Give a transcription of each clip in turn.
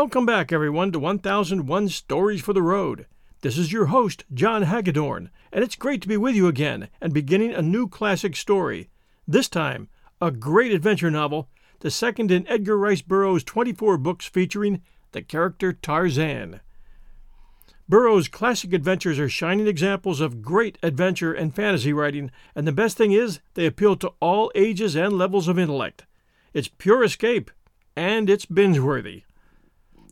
Welcome back, everyone, to 1001 Stories for the Road. This is your host, John Hagedorn, and it's great to be with you again and beginning a new classic story. This time, a great adventure novel, the second in Edgar Rice Burroughs' 24 books featuring the character Tarzan. Burroughs' classic adventures are shining examples of great adventure and fantasy writing, and the best thing is they appeal to all ages and levels of intellect. It's pure escape, and it's binge worthy.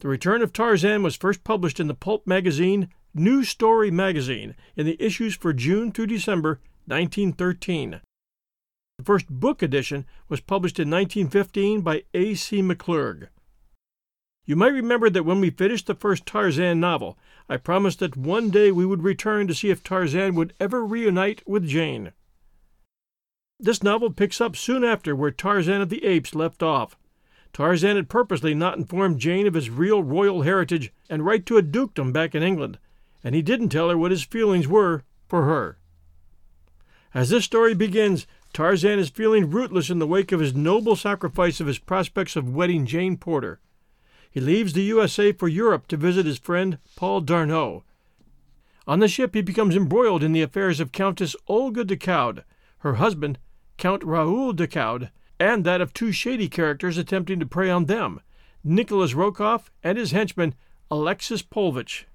The Return of Tarzan was first published in the pulp magazine New Story magazine in the issues for June through December 1913. The first book edition was published in 1915 by A. C. McClurg. You might remember that when we finished the first Tarzan novel, I promised that one day we would return to see if Tarzan would ever reunite with Jane. This novel picks up soon after where Tarzan of the Apes left off. Tarzan had purposely not informed Jane of his real royal heritage and right to a dukedom back in England, and he didn't tell her what his feelings were for her. As this story begins, Tarzan is feeling rootless in the wake of his noble sacrifice of his prospects of wedding Jane Porter. He leaves the USA for Europe to visit his friend Paul D'Arnot. On the ship, he becomes embroiled in the affairs of Countess Olga de Coude, her husband, Count Raoul de Coude, and that of two shady characters attempting to prey on them Nicholas Rokoff and his henchman Alexis Paulvitch.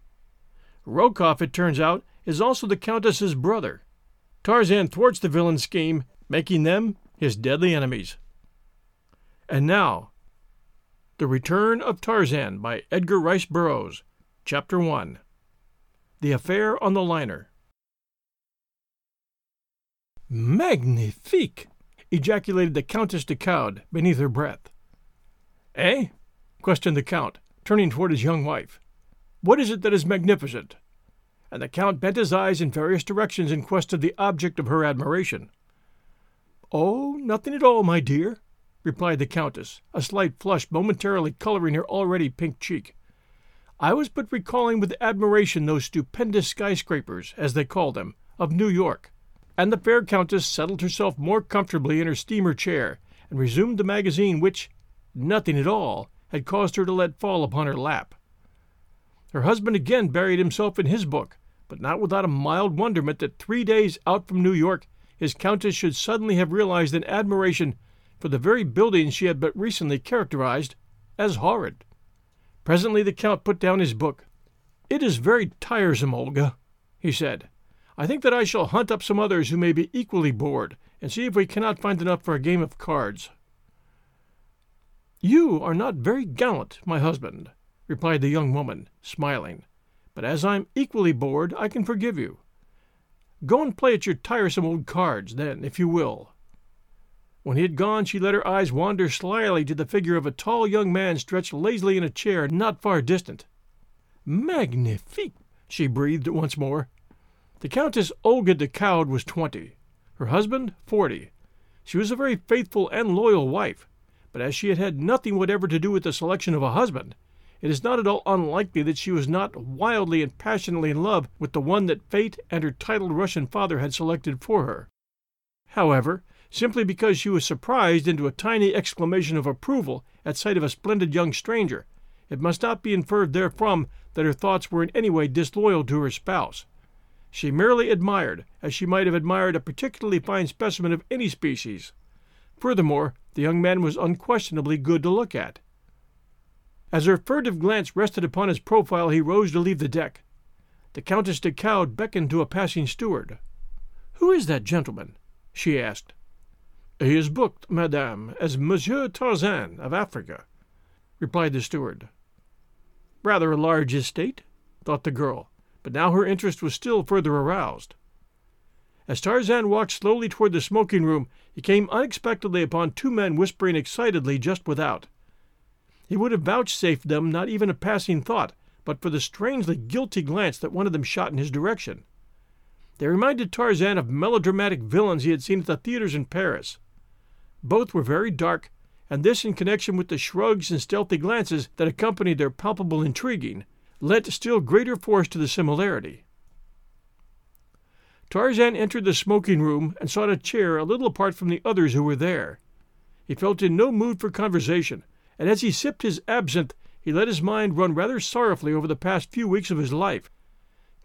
Rokoff, it turns out, is also the Countess's brother. Tarzan thwarts the villain's scheme, making them his deadly enemies. And now, The Return of Tarzan by Edgar Rice Burroughs, Chapter 1 The Affair on the Liner. Magnifique! Ejaculated the Countess de Coude beneath her breath. Eh? questioned the Count, turning toward his young wife. What is it that is magnificent? And the Count bent his eyes in various directions in quest of the object of her admiration. Oh, nothing at all, my dear, replied the Countess, a slight flush momentarily coloring her already pink cheek. I was but recalling with admiration those stupendous skyscrapers, as they call them, of New York and the fair countess settled herself more comfortably in her steamer chair and resumed the magazine which, nothing at all, had caused her to let fall upon her lap. Her husband again buried himself in his book, but not without a mild wonderment that three days out from New York his countess should suddenly have realized an admiration for the very buildings she had but recently characterized as horrid. Presently the count put down his book. It is very tiresome, Olga, he said. I think that I shall hunt up some others who may be equally bored, and see if we cannot find enough for a game of cards. You are not very gallant, my husband, replied the young woman, smiling, but as I'm equally bored, I can forgive you. Go and play at your tiresome old cards, then, if you will. When he had gone, she let her eyes wander slyly to the figure of a tall young man stretched lazily in a chair not far distant. Magnifique! she breathed once more. The Countess Olga de Coude was twenty, her husband forty. She was a very faithful and loyal wife, but as she had had nothing whatever to do with the selection of a husband, it is not at all unlikely that she was not wildly and passionately in love with the one that fate and her titled Russian father had selected for her. However, simply because she was surprised into a tiny exclamation of approval at sight of a splendid young stranger, it must not be inferred therefrom that her thoughts were in any way disloyal to her spouse. She merely admired, as she might have admired a particularly fine specimen of any species. Furthermore, the young man was unquestionably good to look at. As her furtive glance rested upon his profile, he rose to leave the deck. The Countess de Coude beckoned to a passing steward. Who is that gentleman? she asked. He is booked, madame, as Monsieur Tarzan of Africa, replied the steward. Rather a large estate, thought the girl, but now her interest was still further aroused. As Tarzan walked slowly toward the smoking room, he came unexpectedly upon two men whispering excitedly just without. He would have vouchsafed them not even a passing thought, but for the strangely guilty glance that one of them shot in his direction. They reminded Tarzan of melodramatic villains he had seen at the theaters in Paris. Both were very dark, and this in connection with the shrugs and stealthy glances that accompanied their palpable intriguing, lent still greater force to the similarity. Tarzan entered the smoking room and sought a chair a little apart from the others who were there. He felt in no mood for conversation, and as he sipped his absinthe, he let his mind run rather sorrowfully over the past few weeks of his life.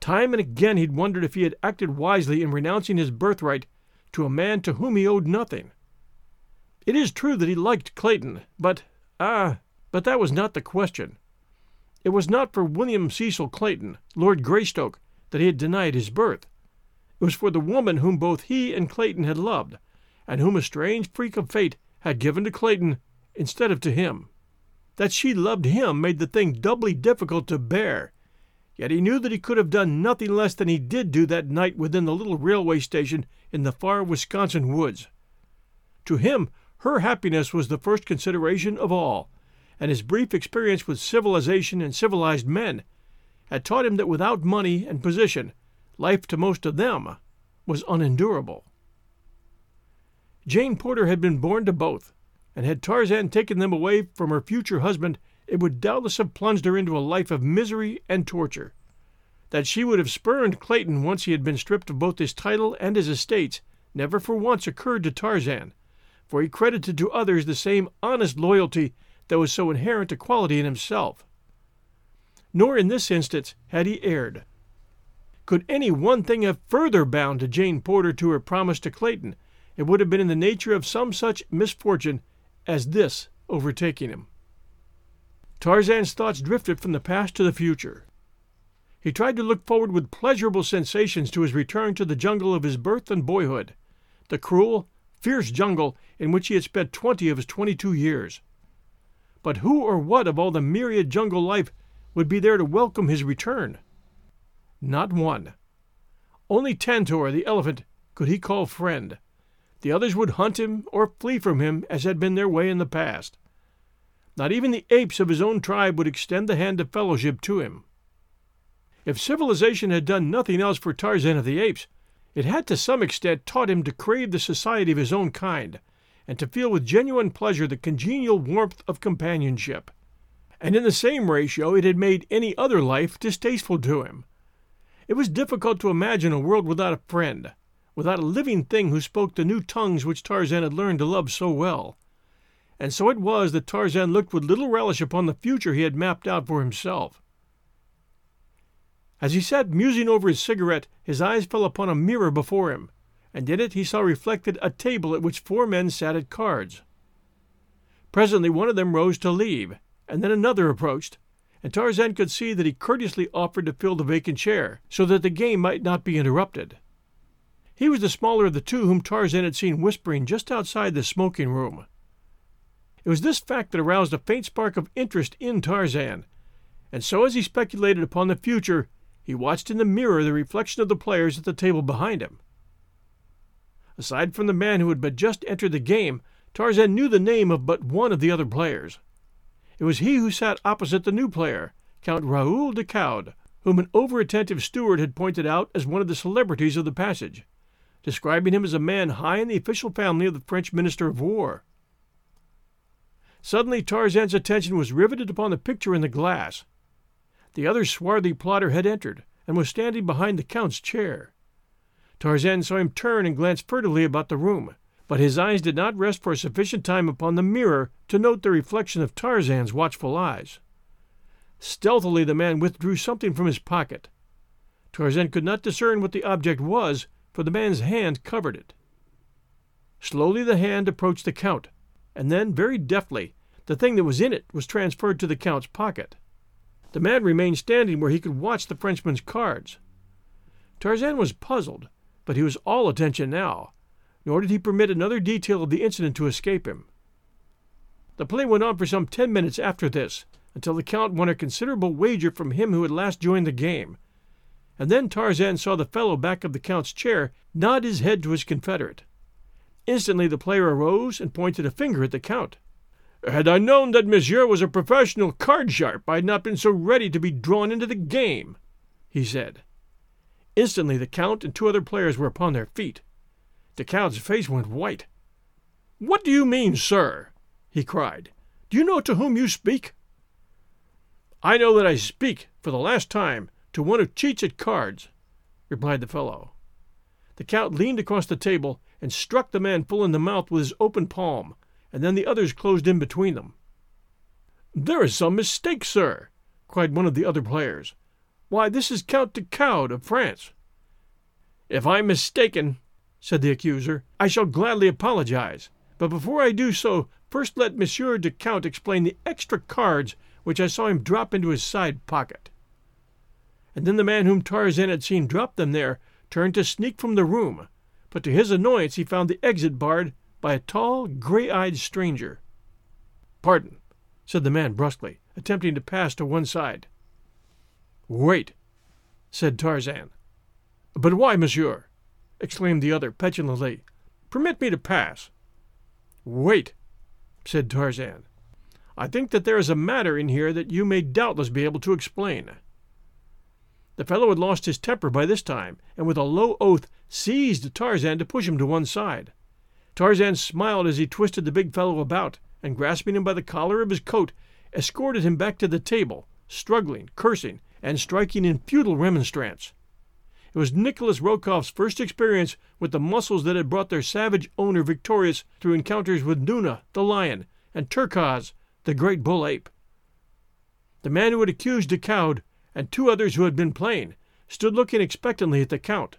Time and again he'd wondered if he had acted wisely in renouncing his birthright to a man to whom he owed nothing. It is true that he liked Clayton, but ah, but that was not the question. It was not for William Cecil Clayton, Lord Greystoke, that he had denied his birth. It was for the woman whom both he and Clayton had loved, and whom a strange freak of fate had given to Clayton instead of to him. That she loved him made the thing doubly difficult to bear, yet he knew that he could have done nothing less than he did do that night within the little railway station in the far Wisconsin woods. To him, her happiness was the first consideration of all, and his brief experience with civilization and civilized men had taught him that without money and position life to most of them was unendurable. Jane Porter had been born to both, and had Tarzan taken them away from her future husband, it would doubtless have plunged her into a life of misery and torture. That she would have spurned Clayton once he had been stripped of both his title and his estates never for once occurred to Tarzan, for he credited to others the same honest loyalty that was so inherent a quality in himself. Nor in this instance had he erred. Could any one thing have further bound to Jane Porter to her promise to Clayton, it would have been in the nature of some such misfortune as this overtaking him. Tarzan's thoughts drifted from the past to the future. He tried to look forward with pleasurable sensations to his return to the jungle of his birth and boyhood, the cruel, fierce jungle in which he had spent twenty of his twenty two years. But who or what of all the myriad jungle life would be there to welcome his return? Not one. Only Tantor, the elephant, could he call friend. The others would hunt him or flee from him as had been their way in the past. Not even the apes of his own tribe would extend the hand of fellowship to him. If civilization had done nothing else for Tarzan of the Apes, it had to some extent taught him to crave the society of his own kind, and to feel with genuine pleasure the congenial warmth of companionship. And in the same ratio it had made any other life distasteful to him, it was difficult to imagine a world without a friend, without a living thing who spoke the new tongues which Tarzan had learned to love so well. And so it was that Tarzan looked with little relish upon the future he had mapped out for himself. As he sat musing over his cigarette, his eyes fell upon a mirror before him, and in it he saw reflected a table at which four men sat at cards. Presently one of them rose to leave, and then another approached, and Tarzan could see that he courteously offered to fill the vacant chair, so that the game might not be interrupted. He was the smaller of the two whom Tarzan had seen whispering just outside the smoking room. It was this fact that aroused a faint spark of interest in Tarzan, and so as he speculated upon the future, he watched in the mirror the reflection of the players at the table behind him. Aside from the man who had but just entered the game, Tarzan knew the name of but one of the other players. It was he who sat opposite the new player, Count Raoul de Coude, whom an over attentive steward had pointed out as one of the celebrities of the passage, describing him as a man high in the official family of the French Minister of War. Suddenly Tarzan's attention was riveted upon the picture in the glass. The other swarthy plotter had entered, and was standing behind the Count's chair. Tarzan saw him turn and glance furtively about the room, but his eyes did not rest for a sufficient time upon the mirror to note the reflection of Tarzan's watchful eyes. Stealthily the man withdrew something from his pocket. Tarzan could not discern what the object was, for the man's hand covered it. Slowly the hand approached the Count, and then, very deftly, the thing that was in it was transferred to the Count's pocket. The man remained standing where he could watch the Frenchman's cards. Tarzan was puzzled, but he was all attention now, nor did he permit another detail of the incident to escape him. The play went on for some ten minutes after this, until the Count won a considerable wager from him who had last joined the game, and then Tarzan saw the fellow back of the Count's chair nod his head to his confederate. Instantly the player arose and pointed a finger at the Count. Had I known that Monsieur was a professional card sharp, I had not been so ready to be drawn into the game, he said. Instantly the Count and two other players were upon their feet. The Count's face went white. What do you mean, sir? he cried. Do you know to whom you speak? I know that I speak, for the last time, to one who cheats at cards, replied the fellow. The Count leaned across the table and struck the man full in the mouth with his open palm, and then the others closed in between them. There is some mistake, sir, cried one of the other players. Why, this is Count de Coude of France. If I'm mistaken, said the accuser, I shall gladly apologize. But before I do so, first let Monsieur de Count explain the extra cards which I saw him drop into his side pocket. And then the man whom Tarzan had seen drop them there turned to sneak from the room, but to his annoyance he found the exit barred by a tall, gray eyed stranger. Pardon, said the man brusquely, attempting to pass to one side. Wait, said Tarzan. But why, monsieur? exclaimed the other petulantly. Permit me to pass. Wait, said Tarzan. I think that there is a matter in here that you may doubtless be able to explain. The fellow had lost his temper by this time, and with a low oath seized Tarzan to push him to one side. Tarzan smiled as he twisted the big fellow about, and grasping him by the collar of his coat, escorted him back to the table, struggling, cursing, and striking in futile remonstrance. It was Nicholas Rokoff's first experience with the muscles that had brought their savage owner victorious through encounters with Numa, the lion, and Terkoz, the great bull ape. The man who had accused de Coude, and two others who had been playing, stood looking expectantly at the Count.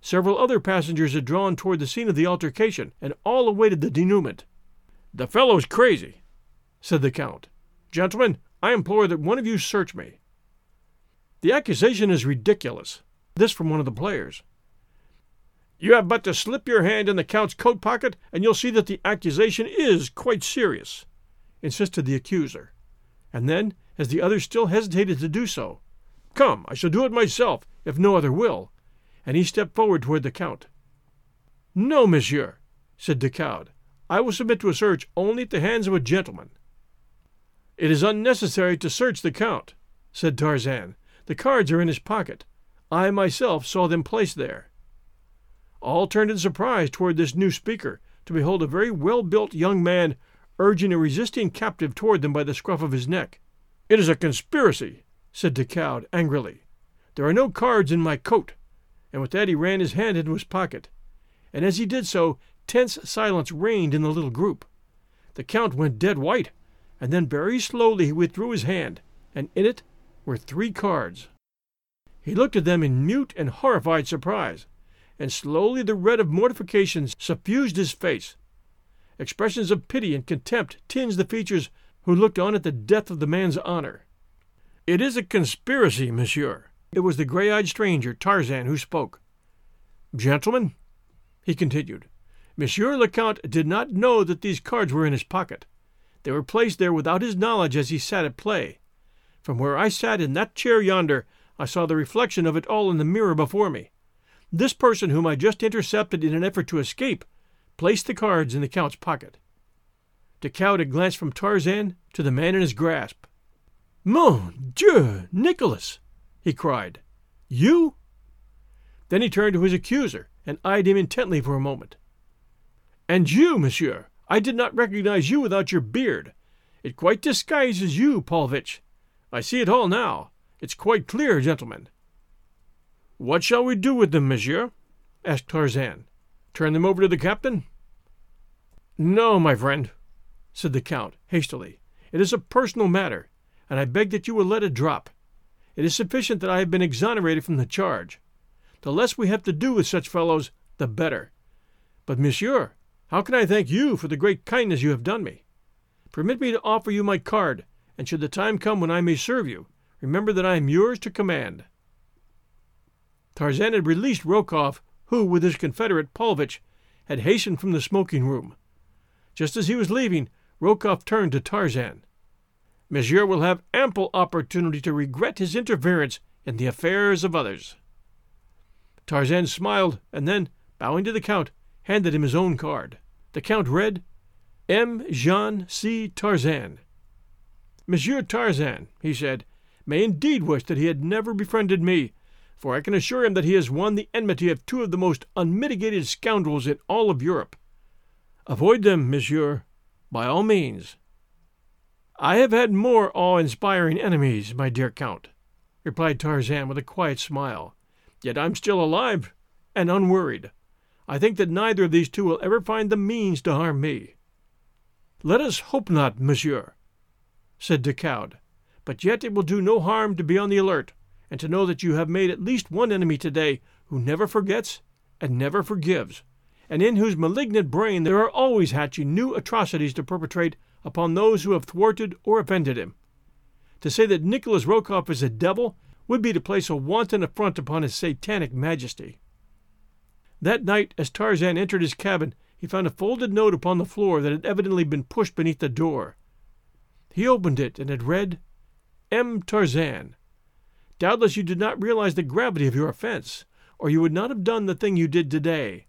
Several other passengers had drawn toward the scene of the altercation, and all awaited the denouement. The fellow's crazy, said the Count. Gentlemen, I implore that one of you search me. The accusation is ridiculous. This from one of the players. You have but to slip your hand in the Count's coat pocket, and you'll see that the accusation is quite serious, insisted the accuser. And then, as the others still hesitated to do so, Come, I shall do it myself, if no other will, and he stepped forward toward the Count. No, monsieur, said de Coude. I will submit to a search only at the hands of a gentleman. It is unnecessary to search the Count, said Tarzan. The cards are in his pocket. I myself saw them placed there. All turned in surprise toward this new speaker, to behold a very well built young man urging a resisting captive toward them by the scruff of his neck. It is a conspiracy, said de Coude angrily. There are no cards in my coat and with that he ran his hand into his pocket. And as he did so, tense silence reigned in the little group. The Count went dead white, and then very slowly he withdrew his hand, and in it were three cards. He looked at them in mute and horrified surprise, and slowly the red of mortification suffused his face. Expressions of pity and contempt tinged the features who looked on at the death of the man's honor. It is a conspiracy, monsieur, it was the gray eyed stranger, Tarzan, who spoke. Gentlemen, he continued, Monsieur le Count did not know that these cards were in his pocket. They were placed there without his knowledge as he sat at play. From where I sat in that chair yonder, I saw the reflection of it all in the mirror before me. This person whom I just intercepted in an effort to escape placed the cards in the Count's pocket. De Coude had glanced from Tarzan to the man in his grasp. Mon Dieu, Nicholas! he cried. You? Then he turned to his accuser and eyed him intently for a moment. And you, monsieur, I did not recognize you without your beard. It quite disguises you, Paulvitch. I see it all now. It's quite clear, gentlemen. What shall we do with them, monsieur? asked Tarzan. Turn them over to the captain? No, my friend, said the count hastily. It is a personal matter, and I beg that you will let it drop. It is sufficient that I have been exonerated from the charge. The less we have to do with such fellows, the better. But, monsieur, how can I thank you for the great kindness you have done me? Permit me to offer you my card, and should the time come when I may serve you, remember that I am yours to command. Tarzan had released Rokoff, who, with his confederate Paulvitch, had hastened from the smoking room. Just as he was leaving, Rokoff turned to Tarzan. Monsieur will have ample opportunity to regret his interference in the affairs of others. Tarzan smiled, and then, bowing to the Count, handed him his own card. The Count read, M. Jean C. Tarzan. Monsieur Tarzan, he said, may indeed wish that he had never befriended me, for I can assure him that he has won the enmity of two of the most unmitigated scoundrels in all of Europe. Avoid them, monsieur, by all means. I have had more awe inspiring enemies, my dear Count, replied Tarzan with a quiet smile. Yet I'm still alive and unworried. I think that neither of these two will ever find the means to harm me. Let us hope not, monsieur, said de Coude, but yet it will do no harm to be on the alert and to know that you have made at least one enemy today who never forgets and never forgives, and in whose malignant brain there are always hatching new atrocities to perpetrate upon those who have thwarted or offended him. To say that Nicholas Rokoff is a devil would be to place a wanton affront upon his satanic majesty. That night, as Tarzan entered his cabin, he found a folded note upon the floor that had evidently been pushed beneath the door. He opened it and had read, M. Tarzan, Doubtless you did not realize the gravity of your offense, or you would not have done the thing you did today.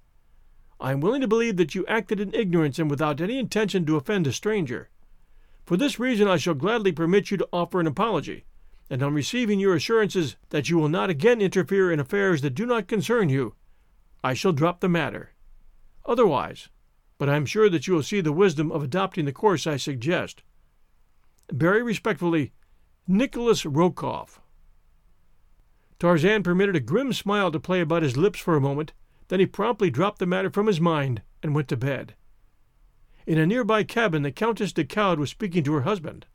I am willing to believe that you acted in ignorance and without any intention to offend a stranger. For this reason, I shall gladly permit you to offer an apology, and on receiving your assurances that you will not again interfere in affairs that do not concern you, I shall drop the matter. Otherwise, but I am sure that you will see the wisdom of adopting the course I suggest. Very respectfully, Nicholas Rokoff. Tarzan permitted a grim smile to play about his lips for a moment, then he promptly dropped the matter from his mind and went to bed. In a nearby cabin, the Countess de Coude was speaking to her husband.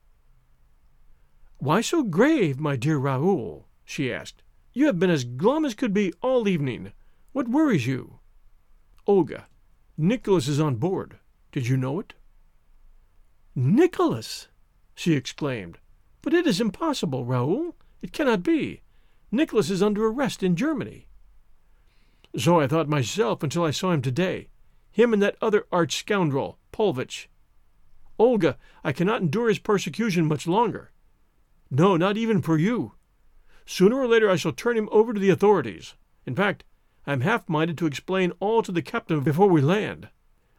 Why so grave, my dear Raoul? she asked. You have been as glum as could be all evening. What worries you? Olga, Nicholas is on board. Did you know it? Nicholas! She exclaimed. But it is impossible, Raoul. It cannot be. Nicholas is under arrest in Germany. So I thought myself until I saw him today. Him and that other arch scoundrel, Paulvitch. Olga, I cannot endure his persecution much longer. No, not even for you. Sooner or later I shall turn him over to the authorities. In fact, I am half minded to explain all to the captain before we land.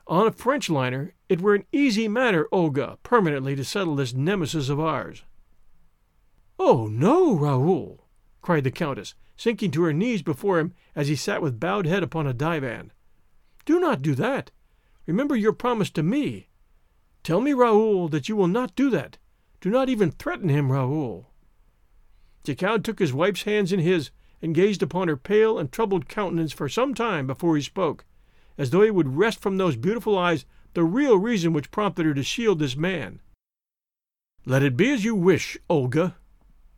On a French liner, it were an easy matter, Olga, permanently to settle this nemesis of ours. Oh, no, Raoul, cried the Countess, sinking to her knees before him as he sat with bowed head upon a divan. Do not do that. Remember your promise to me. Tell me, Raoul, that you will not do that. Do not even threaten him, Raoul. Coude took his wife's hands in his and gazed upon her pale and troubled countenance for some time before he spoke, as though he would wrest from those beautiful eyes the real reason which prompted her to shield this man. Let it be as you wish, Olga,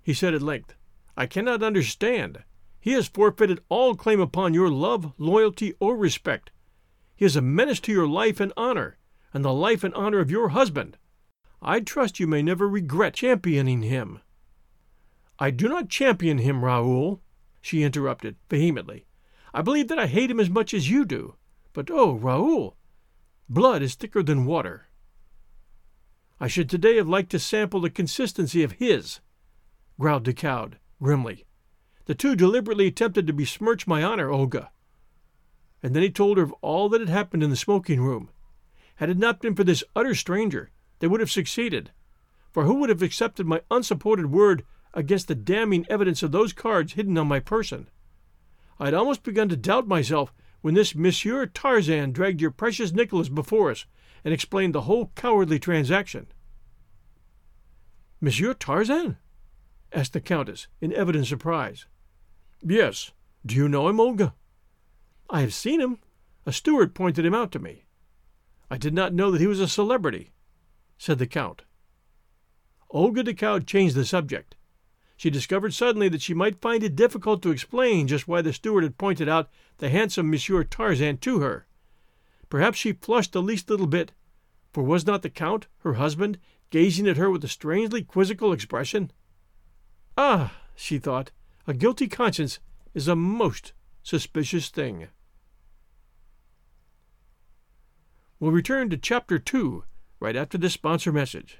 he said at length. I cannot understand. He has forfeited all claim upon your love, loyalty, or respect. He is a menace to your life and honor, and the life and honor of your husband. I trust you may never regret championing him. I do not champion him, Raoul, she interrupted vehemently. I believe that I hate him as much as you do. But oh, Raoul, blood is thicker than water. I should today have liked to sample the consistency of his, growled de Coude grimly. The two deliberately attempted to besmirch my honor, Olga. And then he told her of all that had happened in the smoking room. Had it not been for this utter stranger, they would have succeeded. For who would have accepted my unsupported word against the damning evidence of those cards hidden on my person? I had almost begun to doubt myself when this Monsieur Tarzan dragged your precious Nicholas before us and explained the whole cowardly transaction. Monsieur Tarzan? asked the Countess, in evident surprise. Yes. Do you know him, Olga? I have seen him. A steward pointed him out to me. I did not know that he was a celebrity, said the Count. Olga de Coude changed the subject. She discovered suddenly that she might find it difficult to explain just why the steward had pointed out the handsome Monsieur Tarzan to her. Perhaps she flushed the least little bit, for was not the Count, her husband, gazing at her with a strangely quizzical expression? Ah, she thought, a guilty conscience is a most suspicious thing. We'll return to Chapter 2 right after this sponsor message.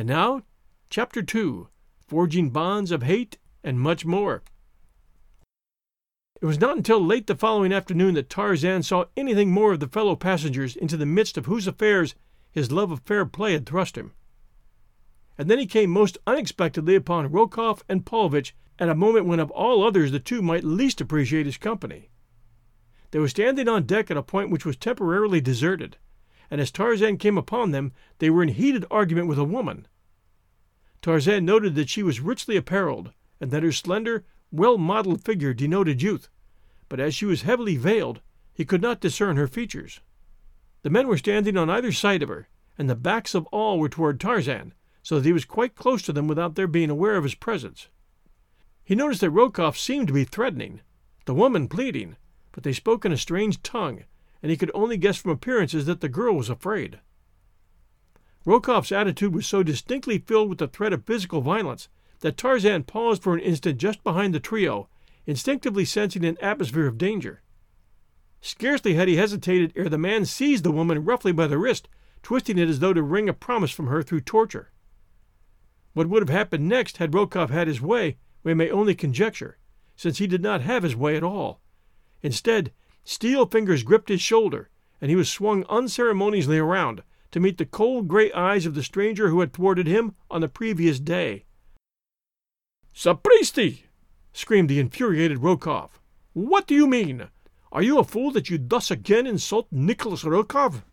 And now, Chapter 2 Forging Bonds of Hate and Much More. It was not until late the following afternoon that Tarzan saw anything more of the fellow passengers into the midst of whose affairs his love of fair play had thrust him. And then he came most unexpectedly upon Rokoff and Paulvitch at a moment when of all others the two might least appreciate his company. They were standing on deck at a point which was temporarily deserted, and as Tarzan came upon them, they were in heated argument with a woman. Tarzan noted that she was richly apparelled, and that her slender, well modeled figure denoted youth, but as she was heavily veiled, he could not discern her features. The men were standing on either side of her, and the backs of all were toward Tarzan, so that he was quite close to them without their being aware of his presence. He noticed that Rokoff seemed to be threatening, the woman pleading, but they spoke in a strange tongue, and he could only guess from appearances that the girl was afraid. Rokoff's attitude was so distinctly filled with the threat of physical violence that Tarzan paused for an instant just behind the trio, instinctively sensing an atmosphere of danger. Scarcely had he hesitated ere the man seized the woman roughly by the wrist, twisting it as though to wring a promise from her through torture. What would have happened next had Rokoff had his way, we may only conjecture, since he did not have his way at all. Instead, steel fingers gripped his shoulder, and he was swung unceremoniously around, to meet the cold gray eyes of the stranger who had thwarted him on the previous day. Sapristi! screamed the infuriated Rokoff. What do you mean? Are you a fool that you thus again insult Nicholas Rokoff?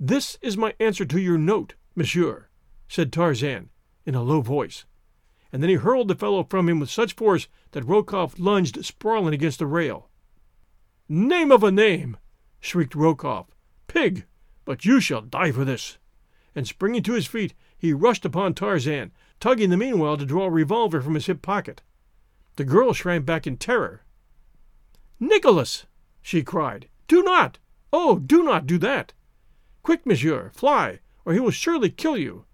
This is my answer to your note, monsieur, said Tarzan, in a low voice, and then he hurled the fellow from him with such force that Rokoff lunged sprawling against the rail. Name of a name! shrieked Rokoff. Pig! But you shall die for this! And springing to his feet, he rushed upon Tarzan, tugging the meanwhile to draw a revolver from his hip pocket. The girl shrank back in terror. Nicholas! she cried. Do not! Oh, do not do that! Quick, monsieur, fly, or he will surely kill you.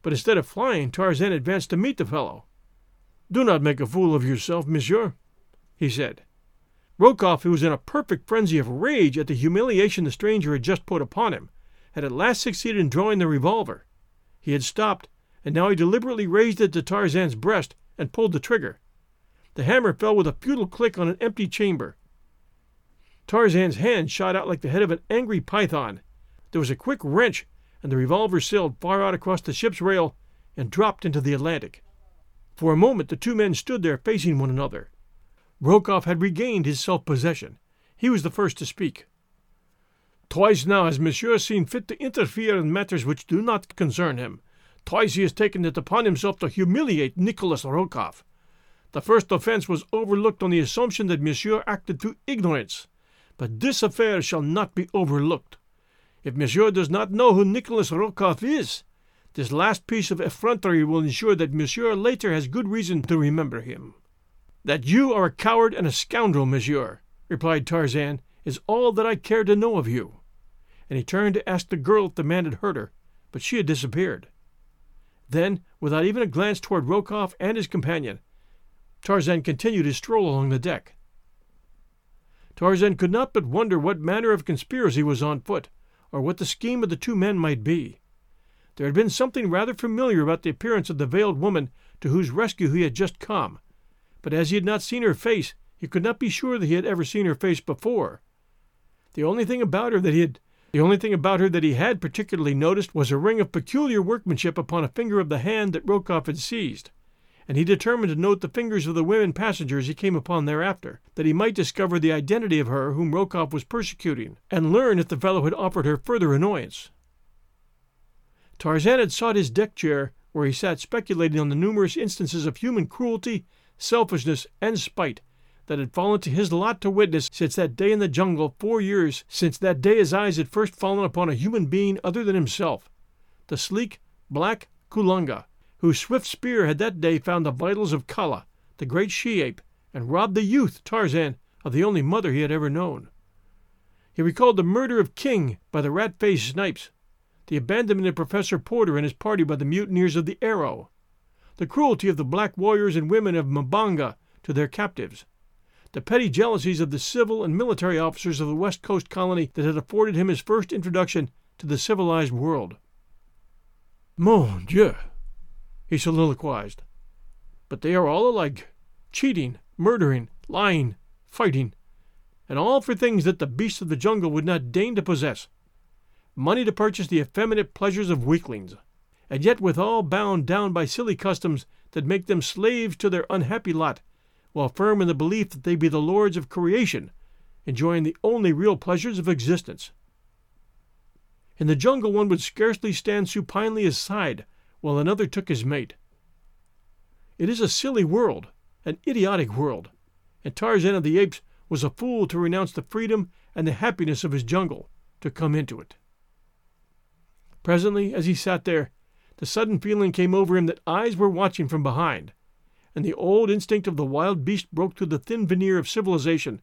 But instead of flying, Tarzan advanced to meet the fellow. Do not make a fool of yourself, monsieur, he said. Rokoff, who was in a perfect frenzy of rage at the humiliation the stranger had just put upon him, had at last succeeded in drawing the revolver. He had stopped, and now he deliberately raised it to Tarzan's breast and pulled the trigger. The hammer fell with a futile click on an empty chamber. Tarzan's hand shot out like the head of an angry python. There was a quick wrench, and the revolver sailed far out across the ship's rail and dropped into the Atlantic. For a moment the two men stood there facing one another. Rokoff had regained his self possession. He was the first to speak. Twice now has Monsieur seen fit to interfere in matters which do not concern him. Twice he has taken it upon himself to humiliate Nicholas Rokoff. The first offense was overlooked on the assumption that Monsieur acted through ignorance. But this affair shall not be overlooked. If Monsieur does not know who Nicholas Rokoff is, this last piece of effrontery will ensure that Monsieur later has good reason to remember him. That you are a coward and a scoundrel, monsieur, replied Tarzan, is all that I care to know of you. And he turned to ask the girl if the man had hurt her, but she had disappeared. Then, without even a glance toward Rokoff and his companion, Tarzan continued his stroll along the deck. Tarzan could not but wonder what manner of conspiracy was on foot, or what the scheme of the two men might be. There had been something rather familiar about the appearance of the veiled woman to whose rescue he had just come, but as he had not seen her face, he could not be sure that he had ever seen her face before. The only thing about her that he had the only thing about her that he had particularly noticed was a ring of peculiar workmanship upon a finger of the hand that Rokoff had seized, and he determined to note the fingers of the women passengers he came upon thereafter, that he might discover the identity of her whom Rokoff was persecuting, and learn if the fellow had offered her further annoyance. Tarzan had sought his deck chair, where he sat speculating on the numerous instances of human cruelty, selfishness, and spite that had fallen to his lot to witness since that day in the jungle four years since that day his eyes had first fallen upon a human being other than himself, the sleek, black Kulonga, whose swift spear had that day found the vitals of Kala, the great she ape, and robbed the youth, Tarzan, of the only mother he had ever known. He recalled the murder of King by the rat faced Snipes, the abandonment of Professor Porter and his party by the mutineers of the Arrow, the cruelty of the black warriors and women of Mbonga to their captives, the petty jealousies of the civil and military officers of the West Coast colony that had afforded him his first introduction to the civilized world. Mon Dieu, he soliloquized. But they are all alike cheating, murdering, lying, fighting, and all for things that the beasts of the jungle would not deign to possess money to purchase the effeminate pleasures of weaklings, and yet withal bound down by silly customs that make them slaves to their unhappy lot while firm in the belief that they be the lords of creation, enjoying the only real pleasures of existence. In the jungle, one would scarcely stand supinely aside while another took his mate. It is a silly world, an idiotic world, and Tarzan of the Apes was a fool to renounce the freedom and the happiness of his jungle to come into it. Presently, as he sat there, the sudden feeling came over him that eyes were watching from behind, and the old instinct of the wild beast broke through the thin veneer of civilization,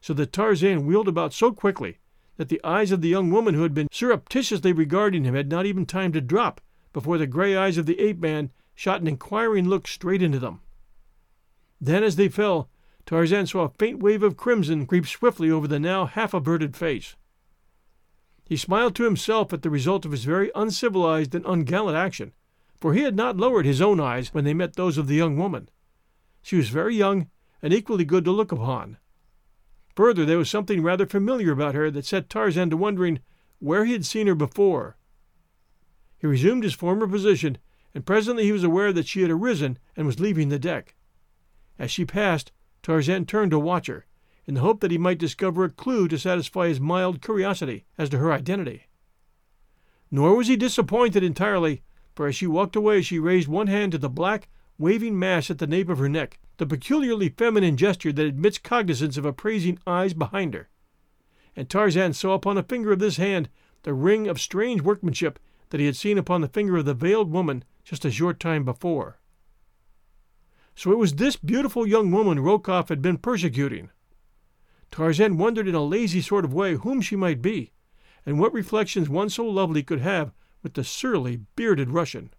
so that Tarzan wheeled about so quickly that the eyes of the young woman who had been surreptitiously regarding him had not even time to drop before the gray eyes of the ape man shot an inquiring look straight into them. Then, as they fell, Tarzan saw a faint wave of crimson creep swiftly over the now half averted face. He smiled to himself at the result of his very uncivilized and ungallant action, for he had not lowered his own eyes when they met those of the young woman. She was very young and equally good to look upon. Further, there was something rather familiar about her that set Tarzan to wondering where he had seen her before. He resumed his former position, and presently he was aware that she had arisen and was leaving the deck. As she passed, Tarzan turned to watch her, in the hope that he might discover a clue to satisfy his mild curiosity as to her identity. Nor was he disappointed entirely, for as she walked away she raised one hand to the black, waving mass at the nape of her neck, the peculiarly feminine gesture that admits cognizance of appraising eyes behind her. And Tarzan saw upon the finger of this hand the ring of strange workmanship that he had seen upon the finger of the veiled woman just a short time before. So it was this beautiful young woman Rokoff had been persecuting. Tarzan wondered in a lazy sort of way whom she might be, and what reflections one so lovely could have with the surly, bearded Russian.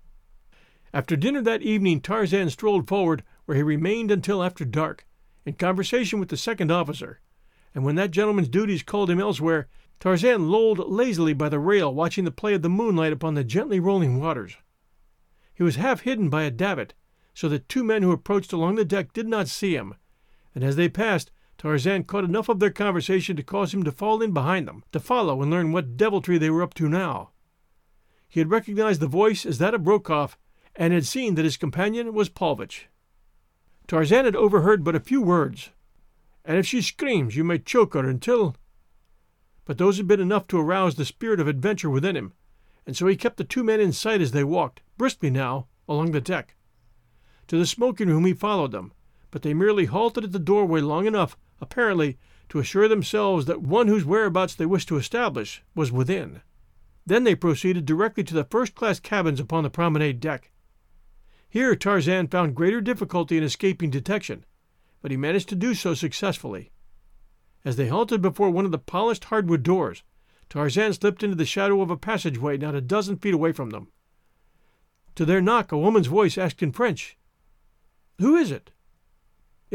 After dinner that evening Tarzan strolled forward, where he remained until after dark, in conversation with the second officer, and when that gentleman's duties called him elsewhere, Tarzan lolled lazily by the rail watching the play of the moonlight upon the gently rolling waters. He was half hidden by a davit, so that two men who approached along the deck did not see him, and as they passed, Tarzan caught enough of their conversation to cause him to fall in behind them, to follow and learn what deviltry they were up to now. He had recognized the voice as that of Rokoff, and had seen that his companion was Paulvitch. Tarzan had overheard but a few words. And if she screams, you may choke her until. But those had been enough to arouse the spirit of adventure within him, and so he kept the two men in sight as they walked, briskly now, along the deck. To the smoking room he followed them, but they merely halted at the doorway long enough, apparently, to assure themselves that one whose whereabouts they wished to establish was within. Then they proceeded directly to the first class cabins upon the promenade deck. Here Tarzan found greater difficulty in escaping detection, but he managed to do so successfully. As they halted before one of the polished hardwood doors, Tarzan slipped into the shadow of a passageway not a dozen feet away from them. To their knock, a woman's voice asked in French, Who is it?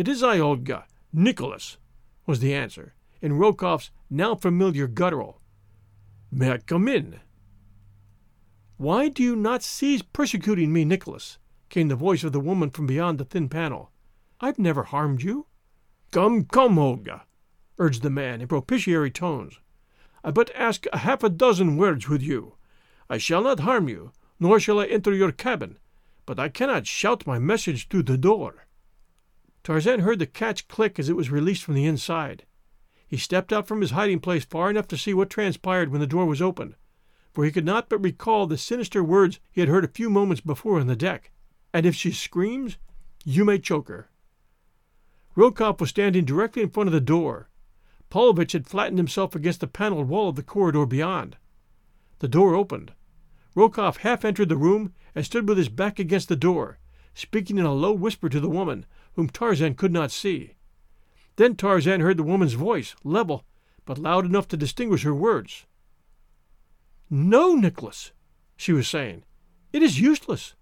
It is I, Olga, Nicholas, was the answer, in Rokoff's now familiar guttural. May I come in? Why do you not cease persecuting me, Nicholas? came the voice of the woman from beyond the thin panel. I've never harmed you. Come, come, Olga, urged the man in propitiatory tones. I but ask a half a dozen words with you. I shall not harm you, nor shall I enter your cabin, but I cannot shout my message through the door. Tarzan heard the catch click as it was released from the inside. He stepped out from his hiding place far enough to see what transpired when the door was opened, for he could not but recall the sinister words he had heard a few moments before on the deck. And if she screams, you may choke her. Rokoff was standing directly in front of the door. Paulvitch had flattened himself against the paneled wall of the corridor beyond. The door opened. Rokoff half entered the room and stood with his back against the door, speaking in a low whisper to the woman, whom Tarzan could not see. Then Tarzan heard the woman's voice, level, but loud enough to distinguish her words. No, Nicholas, she was saying. It is useless.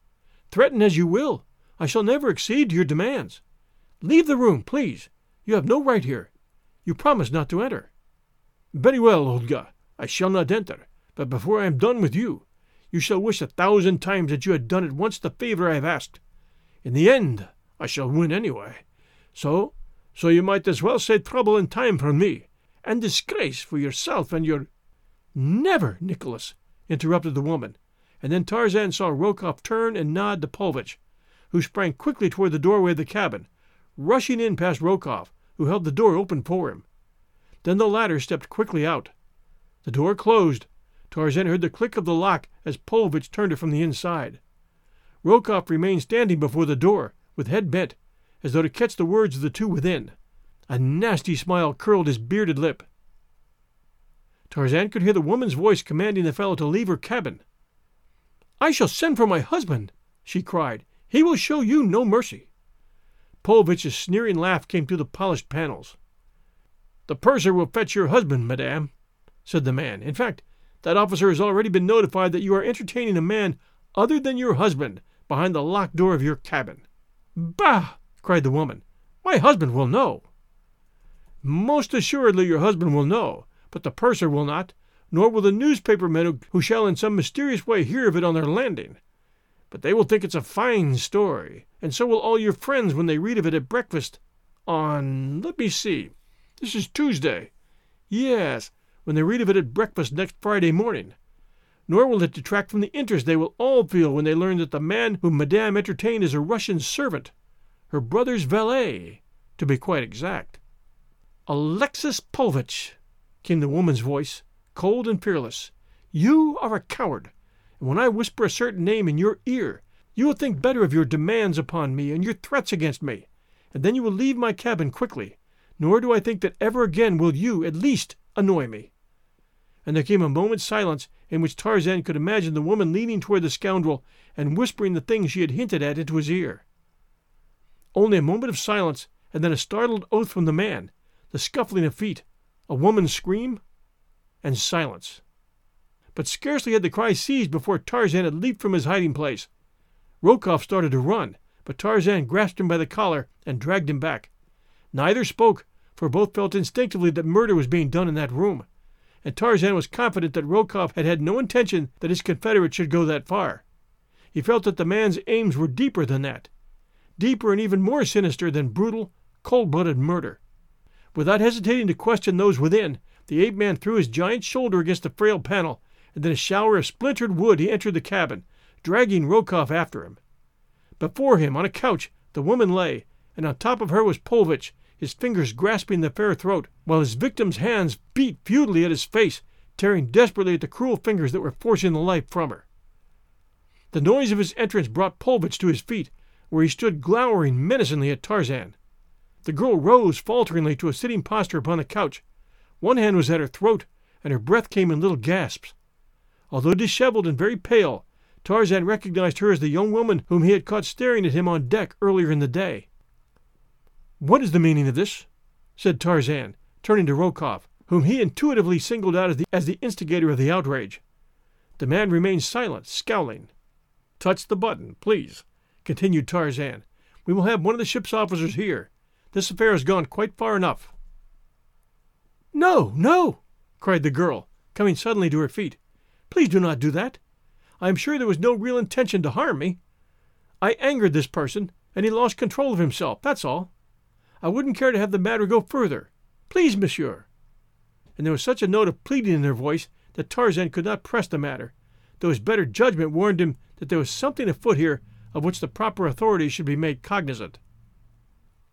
Threaten as you will, I shall never accede to your demands. Leave the room, please. You have no right here. You promised not to enter. Very well, Olga. I shall not enter. But before I am done with you, you shall wish a thousand times that you had done at once the favor I have asked. In the end, I shall win anyway. So, so you might as well save trouble and time for me, and disgrace for yourself and your. Never, Nicholas, interrupted the woman, and then Tarzan saw Rokoff turn and nod to Paulvitch, who sprang quickly toward the doorway of the cabin, rushing in past Rokoff, who held the door open for him. Then the latter stepped quickly out. The door closed. Tarzan heard the click of the lock as Paulvitch turned it from the inside. Rokoff remained standing before the door, with head bent, as though to catch the words of the two within. A nasty smile curled his bearded lip. Tarzan could hear the woman's voice commanding the fellow to leave her cabin. I shall send for my husband, she cried. He will show you no mercy. Paulvitch's sneering laugh came through the polished panels. The purser will fetch your husband, madame, said the man. In fact, that officer has already been notified that you are entertaining a man other than your husband behind the locked door of your cabin. Bah! cried the woman. My husband will know. Most assuredly your husband will know, but the purser will not, nor will the newspaper men who shall in some mysterious way hear of it on their landing. But they will think it's a fine story, and so will all your friends when they read of it at breakfast on, let me see, this is Tuesday. Yes, when they read of it at breakfast next Friday morning. Nor will it detract from the interest they will all feel when they learn that the man whom Madame entertained is a Russian servant, her brother's valet, to be quite exact. Alexis Paulvitch, came the woman's voice, cold and fearless. You are a coward and when I whisper a certain name in your ear, you will think better of your demands upon me and your threats against me, and then you will leave my cabin quickly, nor do I think that ever again will you, at least, annoy me. And there came a moment's silence in which Tarzan could imagine the woman leaning toward the scoundrel and whispering the things she had hinted at into his ear. Only a moment of silence, and then a startled oath from the man, the scuffling of feet, a woman's scream, and silence but scarcely had the cry ceased before Tarzan had leaped from his hiding place. Rokoff started to run, but Tarzan grasped him by the collar and dragged him back. Neither spoke, for both felt instinctively that murder was being done in that room, and Tarzan was confident that Rokoff had had no intention that his confederate should go that far. He felt that the man's aims were deeper than that, deeper and even more sinister than brutal, cold blooded murder. Without hesitating to question those within, the ape man threw his giant shoulder against the frail panel and in a shower of splintered wood he entered the cabin, dragging Rokoff after him. Before him, on a couch, the woman lay, and on top of her was Paulvitch, his fingers grasping the fair throat, while his victim's hands beat futilely at his face, tearing desperately at the cruel fingers that were forcing the life from her. The noise of his entrance brought Paulvitch to his feet, where he stood glowering menacingly at Tarzan. The girl rose falteringly to a sitting posture upon the couch. One hand was at her throat, and her breath came in little gasps. Although disheveled and very pale, Tarzan recognized her as the young woman whom he had caught staring at him on deck earlier in the day. What is the meaning of this? said Tarzan, turning to Rokoff, whom he intuitively singled out as the, as the instigator of the outrage. The man remained silent, scowling. Touch the button, please, continued Tarzan. We will have one of the ship's officers here. This affair has gone quite far enough. No, no, cried the girl, coming suddenly to her feet. Please do not do that. I am sure there was no real intention to harm me. I angered this person, and he lost control of himself, that's all. I wouldn't care to have the matter go further. Please, monsieur. and there was such a note of pleading in her voice that Tarzan could not press the matter, though his better judgment warned him that there was something afoot here of which the proper authorities should be made cognizant.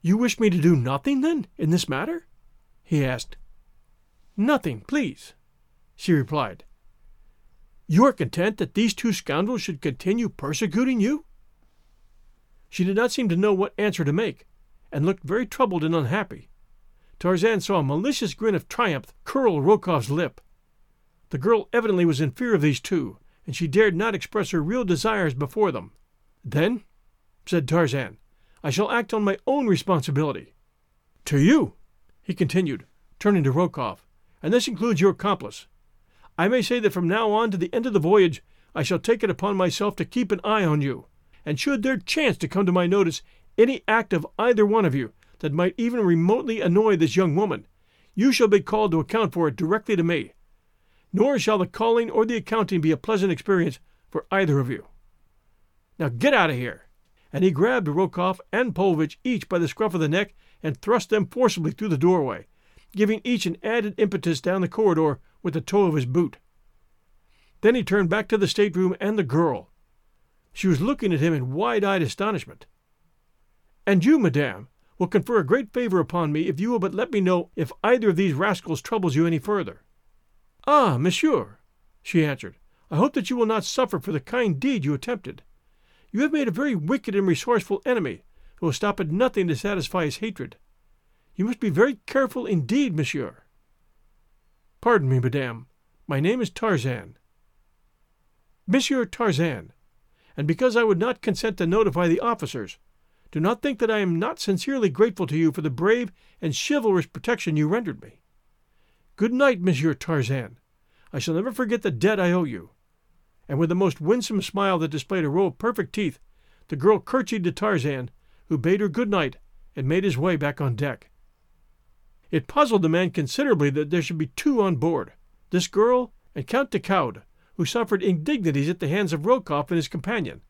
You wish me to do nothing, then, in this matter? he asked. Nothing, please, she replied. You are content that these two scoundrels should continue persecuting you? She did not seem to know what answer to make, and looked very troubled and unhappy. Tarzan saw a malicious grin of triumph curl Rokoff's lip. The girl evidently was in fear of these two, and she dared not express her real desires before them. Then, said Tarzan, I shall act on my own responsibility. To you, he continued, turning to Rokoff, and this includes your accomplice. I may say that from now on to the end of the voyage I shall take it upon myself to keep an eye on you, and should there chance to come to my notice any act of either one of you that might even remotely annoy this young woman, you shall be called to account for it directly to me. Nor shall the calling or the accounting be a pleasant experience for either of you. Now get out of here! And he grabbed Rokoff and Paulvitch each by the scruff of the neck and thrust them forcibly through the doorway, giving each an added impetus down the corridor with the toe of his boot. Then he turned back to the stateroom and the girl. She was looking at him in wide eyed astonishment. And you, madame, will confer a great favor upon me if you will but let me know if either of these rascals troubles you any further. Ah, monsieur, she answered, I hope that you will not suffer for the kind deed you attempted. You have made a very wicked and resourceful enemy, who will stop at nothing to satisfy his hatred. You must be very careful indeed, monsieur. Pardon me, madame. My name is Tarzan. Monsieur Tarzan, and because I would not consent to notify the officers, do not think that I am not sincerely grateful to you for the brave and chivalrous protection you rendered me. Good night, Monsieur Tarzan. I shall never forget the debt I owe you. And with the most winsome smile that displayed a row of perfect teeth, the girl curtsied to Tarzan, who bade her good night and made his way back on deck. It puzzled the man considerably that there should be two on board this girl and Count de Coude, who suffered indignities at the hands of Rokoff and his companion,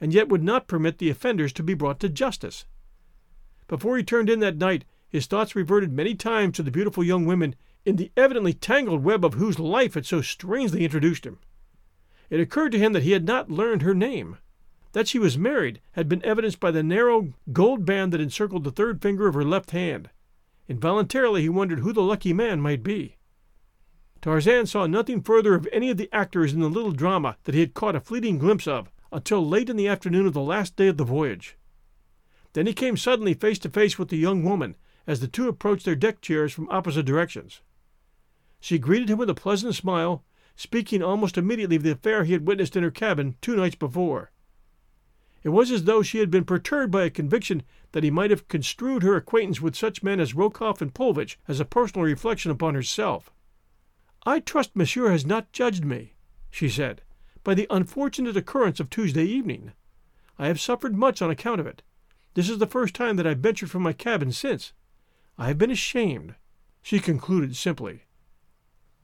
and yet would not permit the offenders to be brought to justice. Before he turned in that night, his thoughts reverted many times to the beautiful young women in the evidently tangled web of whose life had so strangely introduced him. It occurred to him that he had not learned her name. That she was married had been evidenced by the narrow gold band that encircled the third finger of her left hand. Involuntarily he wondered who the lucky man might be. Tarzan saw nothing further of any of the actors in the little drama that he had caught a fleeting glimpse of until late in the afternoon of the last day of the voyage. Then he came suddenly face to face with the young woman as the two approached their deck chairs from opposite directions. She greeted him with a pleasant smile, speaking almost immediately of the affair he had witnessed in her cabin two nights before. It was as though she had been perturbed by a conviction that he might have construed her acquaintance with such men as Rokoff and Paulvitch as a personal reflection upon herself. I trust monsieur has not judged me, she said, by the unfortunate occurrence of Tuesday evening. I have suffered much on account of it. This is the first time that I have ventured from my cabin since. I have been ashamed, she concluded simply.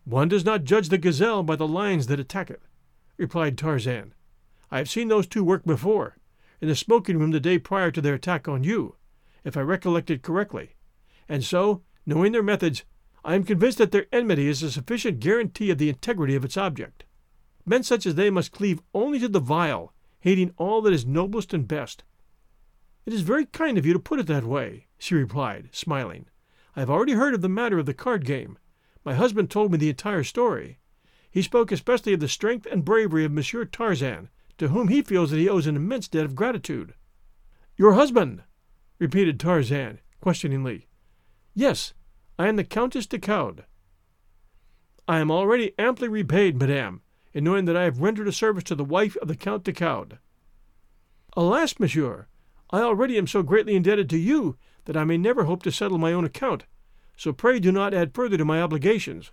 One does not judge the gazelle by the lions that attack it, replied Tarzan. I have seen those two work before, in the smoking room the day prior to their attack on you, if I recollect it correctly, and so, knowing their methods, I am convinced that their enmity is a sufficient guarantee of the integrity of its object. Men such as they must cleave only to the vile, hating all that is noblest and best. It is very kind of you to put it that way, she replied, smiling. I have already heard of the matter of the card game. My husband told me the entire story. He spoke especially of the strength and bravery of Monsieur Tarzan, to whom he feels that he owes an immense debt of gratitude. Your husband? repeated Tarzan, questioningly. Yes, I am the Countess de Coude. I am already amply repaid, madame, in knowing that I have rendered a service to the wife of the Count de Coude. Alas, monsieur, I already am so greatly indebted to you that I may never hope to settle my own account, so pray do not add further to my obligations.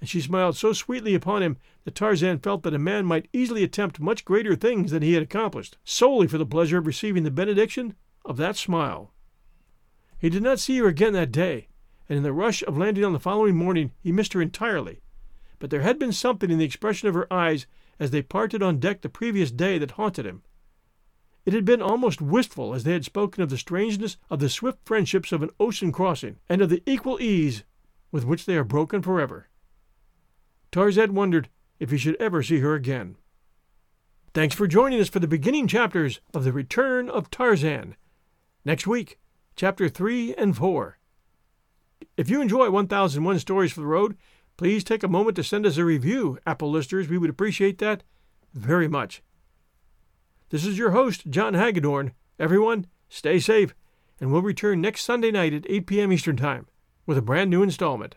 And she smiled so sweetly upon him that Tarzan felt that a man might easily attempt much greater things than he had accomplished, solely for the pleasure of receiving the benediction of that smile. He did not see her again that day, and in the rush of landing on the following morning he missed her entirely. But there had been something in the expression of her eyes as they parted on deck the previous day that haunted him. It had been almost wistful as they had spoken of the strangeness of the swift friendships of an ocean crossing, and of the equal ease with which they are broken forever. Tarzan wondered if he should ever see her again. Thanks for joining us for the beginning chapters of The Return of Tarzan. Next week, chapter 3 and 4. If you enjoy 1001 Stories for the Road, please take a moment to send us a review, Apple listeners. We would appreciate that very much. This is your host, John Hagedorn. Everyone, stay safe, and we'll return next Sunday night at 8 p.m. Eastern Time with a brand new installment.